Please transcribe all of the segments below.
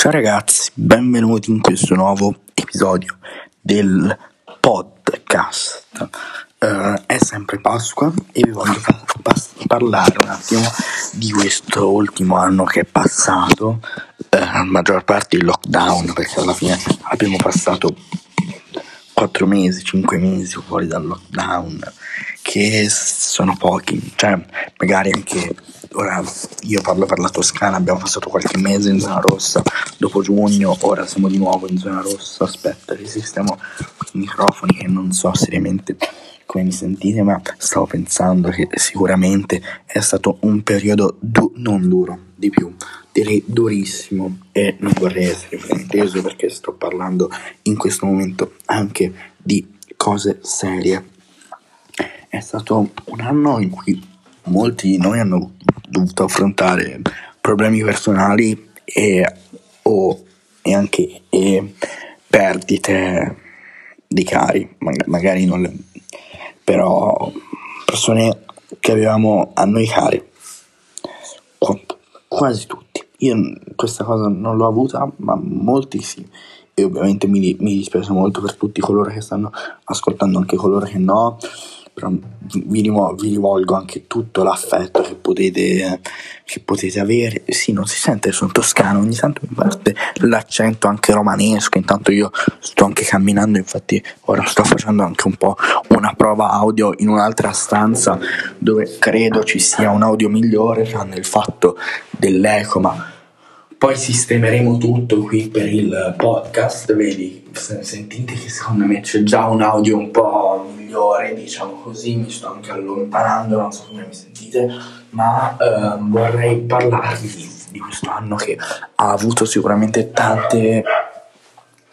Ciao ragazzi, benvenuti in questo nuovo episodio del podcast. Uh, è sempre Pasqua e vi voglio pa- pa- parlare un attimo di questo ultimo anno che è passato, uh, maggior parte il lockdown, perché alla fine abbiamo passato 4 mesi, 5 mesi fuori dal lockdown, che sono pochi, cioè magari anche ora io parlo per la Toscana, abbiamo passato qualche mese in zona rossa, dopo giugno, ora siamo di nuovo in zona rossa, aspetta, risistemo i microfoni che non so seriamente come mi sentite, ma stavo pensando che sicuramente è stato un periodo du- non duro, di più, direi durissimo e non vorrei essere frainteso perché sto parlando in questo momento anche di cose serie. È stato un anno in cui molti di noi hanno dovuto affrontare problemi personali e, o, e anche e perdite di cari, magari non le, però persone che avevamo a noi cari, quasi tutti. Io questa cosa non l'ho avuta, ma molti sì. E ovviamente mi, mi dispiace molto per tutti coloro che stanno ascoltando, anche coloro che no però vi, rivolgo, vi rivolgo anche tutto l'affetto che potete, che potete avere. Sì, non si sente, sono toscano, ogni tanto mi parte l'accento anche romanesco, intanto io sto anche camminando, infatti ora sto facendo anche un po' una prova audio in un'altra stanza dove credo ci sia un audio migliore, tranne il fatto dell'eco, ma poi sistemeremo tutto qui per il podcast, vedi, sentite che secondo me c'è già un audio un po' migliore, diciamo così, mi sto anche allontanando, non so come mi sentite, ma ehm, vorrei parlarvi di, questo anno che ha avuto sicuramente tante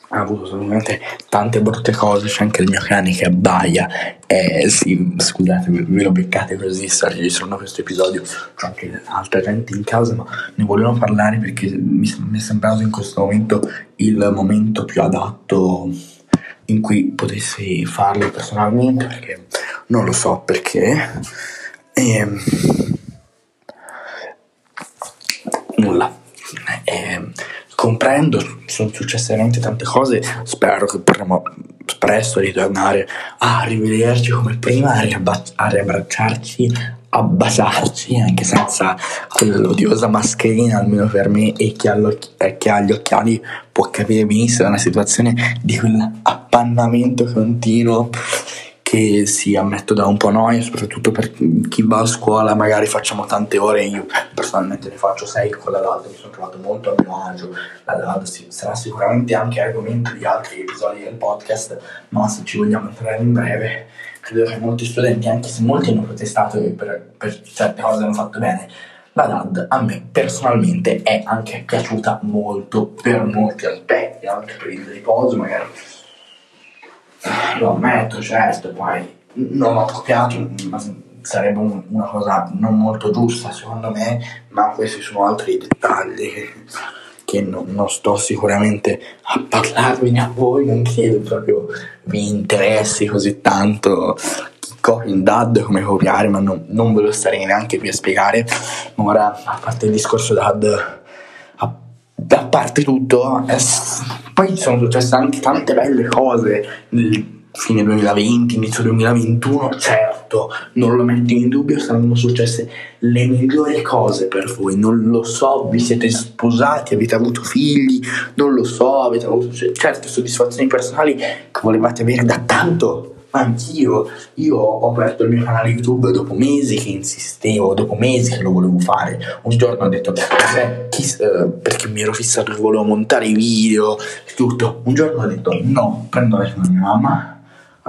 ha avuto sicuramente tante brutte cose, c'è anche il mio cane che abbaia, eh sì, scusate, ve lo beccate così, sta registrando questo episodio, c'è anche altra gente in casa, ma ne volevo parlare perché mi, mi è sembrato in questo momento il momento più adatto in cui potessi farlo personalmente perché non lo so perché. E, ehm, nulla. E, ehm, comprendo sono successe veramente tante cose spero che potremo presto ritornare a rivederci come prima a, riabba- a riabbracciarci a baciarci anche senza quell'odiosa mascherina almeno per me e chi, eh, chi ha gli occhiali può capire benissimo una situazione di quell'appannamento continuo che si ammetto da un po' noia, soprattutto per chi va a scuola, magari facciamo tante ore, io personalmente ne faccio 6 con la DAD, mi sono trovato molto a mio agio, la DAD sarà sicuramente anche argomento di altri episodi del podcast, ma se ci vogliamo entrare in breve, credo che molti studenti, anche se molti hanno protestato e per, per certe cose hanno fatto bene, la DAD a me personalmente è anche piaciuta molto per molti aspetti, anche per il riposo magari lo ammetto, certo, poi non ho copiato, ma sarebbe un, una cosa non molto giusta secondo me, ma questi sono altri dettagli che non, non sto sicuramente a parlarvene a voi, non credo proprio vi interessi così tanto in DAD come copiare, ma non, non ve lo starei neanche qui a spiegare. Ora, a parte il discorso DAD, a, a parte tutto, è, poi sono successe anche tante belle cose nel fine 2020, inizio 2021, certo, non lo metto in dubbio, saranno successe le migliori cose per voi, non lo so, vi siete sposati, avete avuto figli, non lo so, avete avuto certe soddisfazioni personali che volevate avere da tanto anch'io, io ho aperto il mio canale YouTube dopo mesi che insistevo, dopo mesi che lo volevo fare. Un giorno ho detto, beh, eh, perché mi ero fissato che volevo montare i video, tutto. Un giorno ho detto, no, prendo la mia mamma,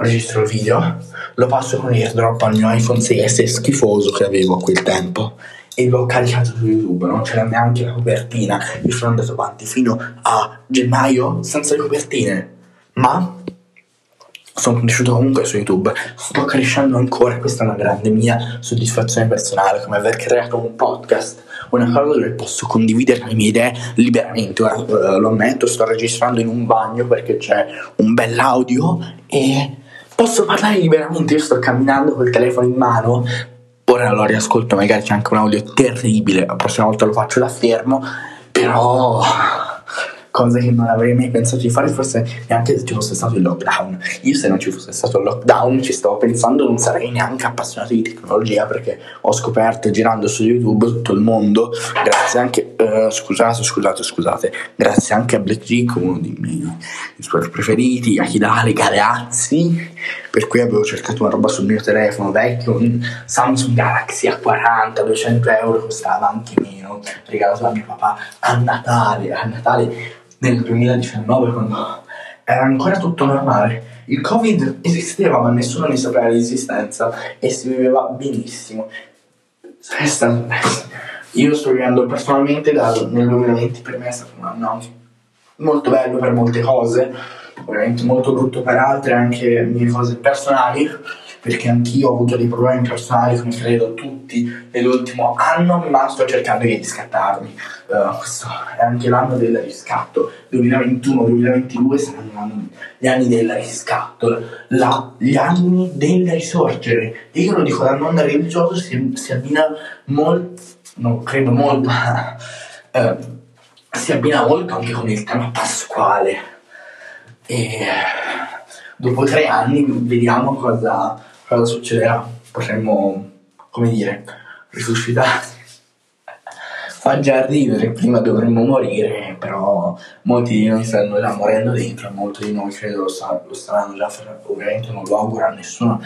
registro il video, lo passo con airdrop al mio iPhone 6S schifoso che avevo a quel tempo e l'ho caricato su YouTube, non c'era neanche la copertina. Io sono andato avanti fino a gennaio senza le copertine. Ma sono cresciuto comunque su YouTube, sto crescendo ancora, questa è una grande mia soddisfazione personale, come aver creato un podcast, una cosa dove posso condividere le mie idee liberamente. Ora eh, lo ammetto, sto registrando in un bagno perché c'è un bell'audio e posso parlare liberamente. Io sto camminando col telefono in mano, ora lo riascolto, magari c'è anche un audio terribile, la prossima volta lo faccio da fermo, però cose che non avrei mai pensato di fare, forse neanche se ci fosse stato il lockdown. Io se non ci fosse stato il lockdown ci stavo pensando non sarei neanche appassionato di tecnologia perché ho scoperto girando su YouTube tutto il mondo, grazie anche, uh, scusate, scusate, scusate, grazie anche a Black Geek, uno dei miei sport preferiti, a Hidale, Galeazzi, per cui avevo cercato una roba sul mio telefono vecchio, un Samsung Galaxy A40, 200 euro, costava anche meno, regalato da mio papà a Natale, a Natale nel 2019 quando era ancora tutto normale. Il Covid esisteva ma nessuno ne sapeva l'esistenza e si viveva benissimo. Io sto vivendo personalmente dal, nel 2020 per me è stato un anno molto bello per molte cose, ovviamente molto brutto per altre, anche mie cose personali perché anch'io ho avuto dei problemi personali, come credo tutti nell'ultimo anno, ma sto cercando di riscattarmi. Uh, questo è anche l'anno del riscatto. 2021-2022 saranno gli anni del riscatto, la, gli anni del risorgere. E io lo dico da non religioso, si, si abbina molto, non credo molto, ma uh, si abbina molto anche con il tema pasquale. E dopo tre anni vediamo cosa, cosa succederà. Potremmo, come dire, risuscitare. Fa già ridere, prima dovremmo morire, però molti di noi stanno già morendo dentro, molti di noi credo lo, sa, lo staranno già, ovviamente non lo auguro a nessuno,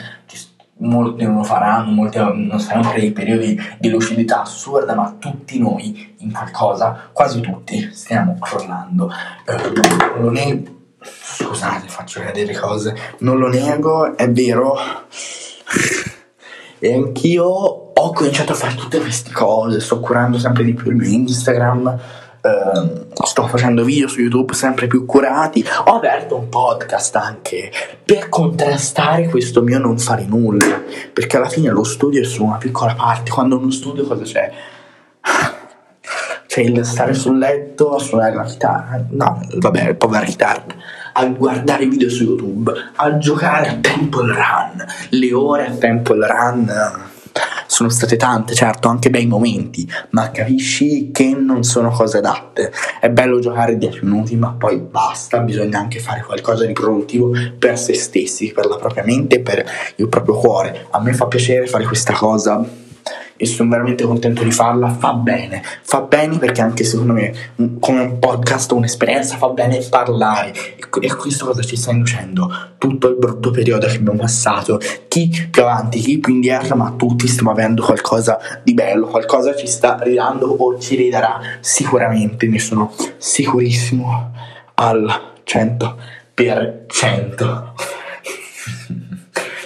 molti non lo faranno, molti non saranno per dei periodi di lucidità assurda, ma tutti noi in qualcosa, quasi tutti, stiamo crollando. Eh, non è Scusate, faccio vedere cose. Non lo nego, è vero. E anch'io ho cominciato a fare tutte queste cose. Sto curando sempre di più il mio Instagram. Uh, sto facendo video su YouTube sempre più curati. Ho aperto un podcast anche per contrastare questo mio non fare nulla. Perché alla fine lo studio è solo una piccola parte. Quando uno studio cosa c'è? C'è il stare sul letto a suonare la chitarra. No, vabbè, povera chitarra a guardare video su YouTube, a giocare a Temple Run. Le ore a Temple Run sono state tante, certo, anche bei momenti, ma capisci che non sono cose adatte. È bello giocare 10 minuti, ma poi basta, bisogna anche fare qualcosa di produttivo per se stessi, per la propria mente, per il proprio cuore. A me fa piacere fare questa cosa e sono veramente contento di farla, fa bene, fa bene perché anche secondo me come un podcast, un'esperienza, fa bene parlare e questo cosa ci sta inducendo? Tutto il brutto periodo che abbiamo passato, chi più avanti, chi più indietro, ma tutti stiamo avendo qualcosa di bello, qualcosa ci sta ridando o ci ridarà sicuramente, ne sono sicurissimo al 100%.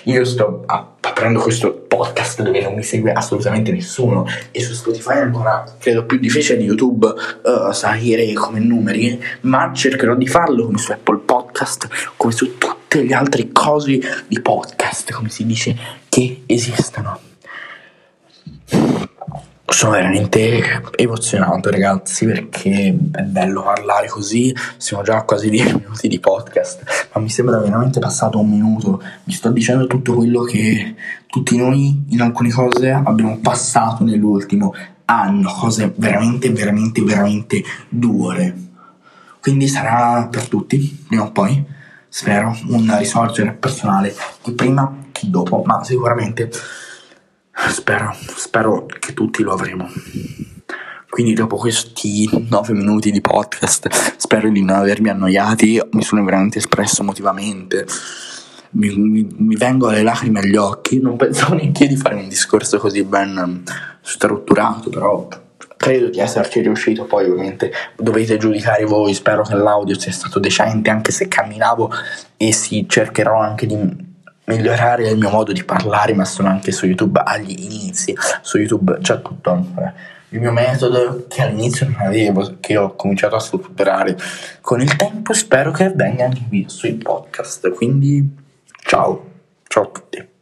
Io sto aprendo questo podcast dove non mi segue assolutamente nessuno. E su Spotify ancora credo più difficile di YouTube uh, salire come numeri, ma cercherò di farlo come su Apple Podcast, come su tutte le altre cose di podcast, come si dice, che esistono sono veramente emozionato ragazzi perché è bello parlare così, siamo già a quasi 10 minuti di podcast, ma mi sembra veramente passato un minuto, vi sto dicendo tutto quello che tutti noi in alcune cose abbiamo passato nell'ultimo anno, cose veramente, veramente, veramente dure. Quindi sarà per tutti, prima o poi, spero, un risorgere personale, che prima che dopo, ma sicuramente Spero, spero che tutti lo avremo. Quindi dopo questi 9 minuti di podcast spero di non avermi annoiati, mi sono veramente espresso emotivamente, mi, mi, mi vengono le lacrime agli occhi, non pensavo neanche di fare un discorso così ben strutturato, però credo di esserci riuscito, poi ovviamente dovete giudicare voi, spero che l'audio sia stato decente anche se camminavo e sì, cercherò anche di migliorare il mio modo di parlare, ma sono anche su YouTube agli inizi. Su YouTube c'è tutto il mio metodo che all'inizio non avevo, che ho cominciato a strutturare con il tempo. Spero che venga anche qui sui podcast. Quindi ciao, ciao a tutti.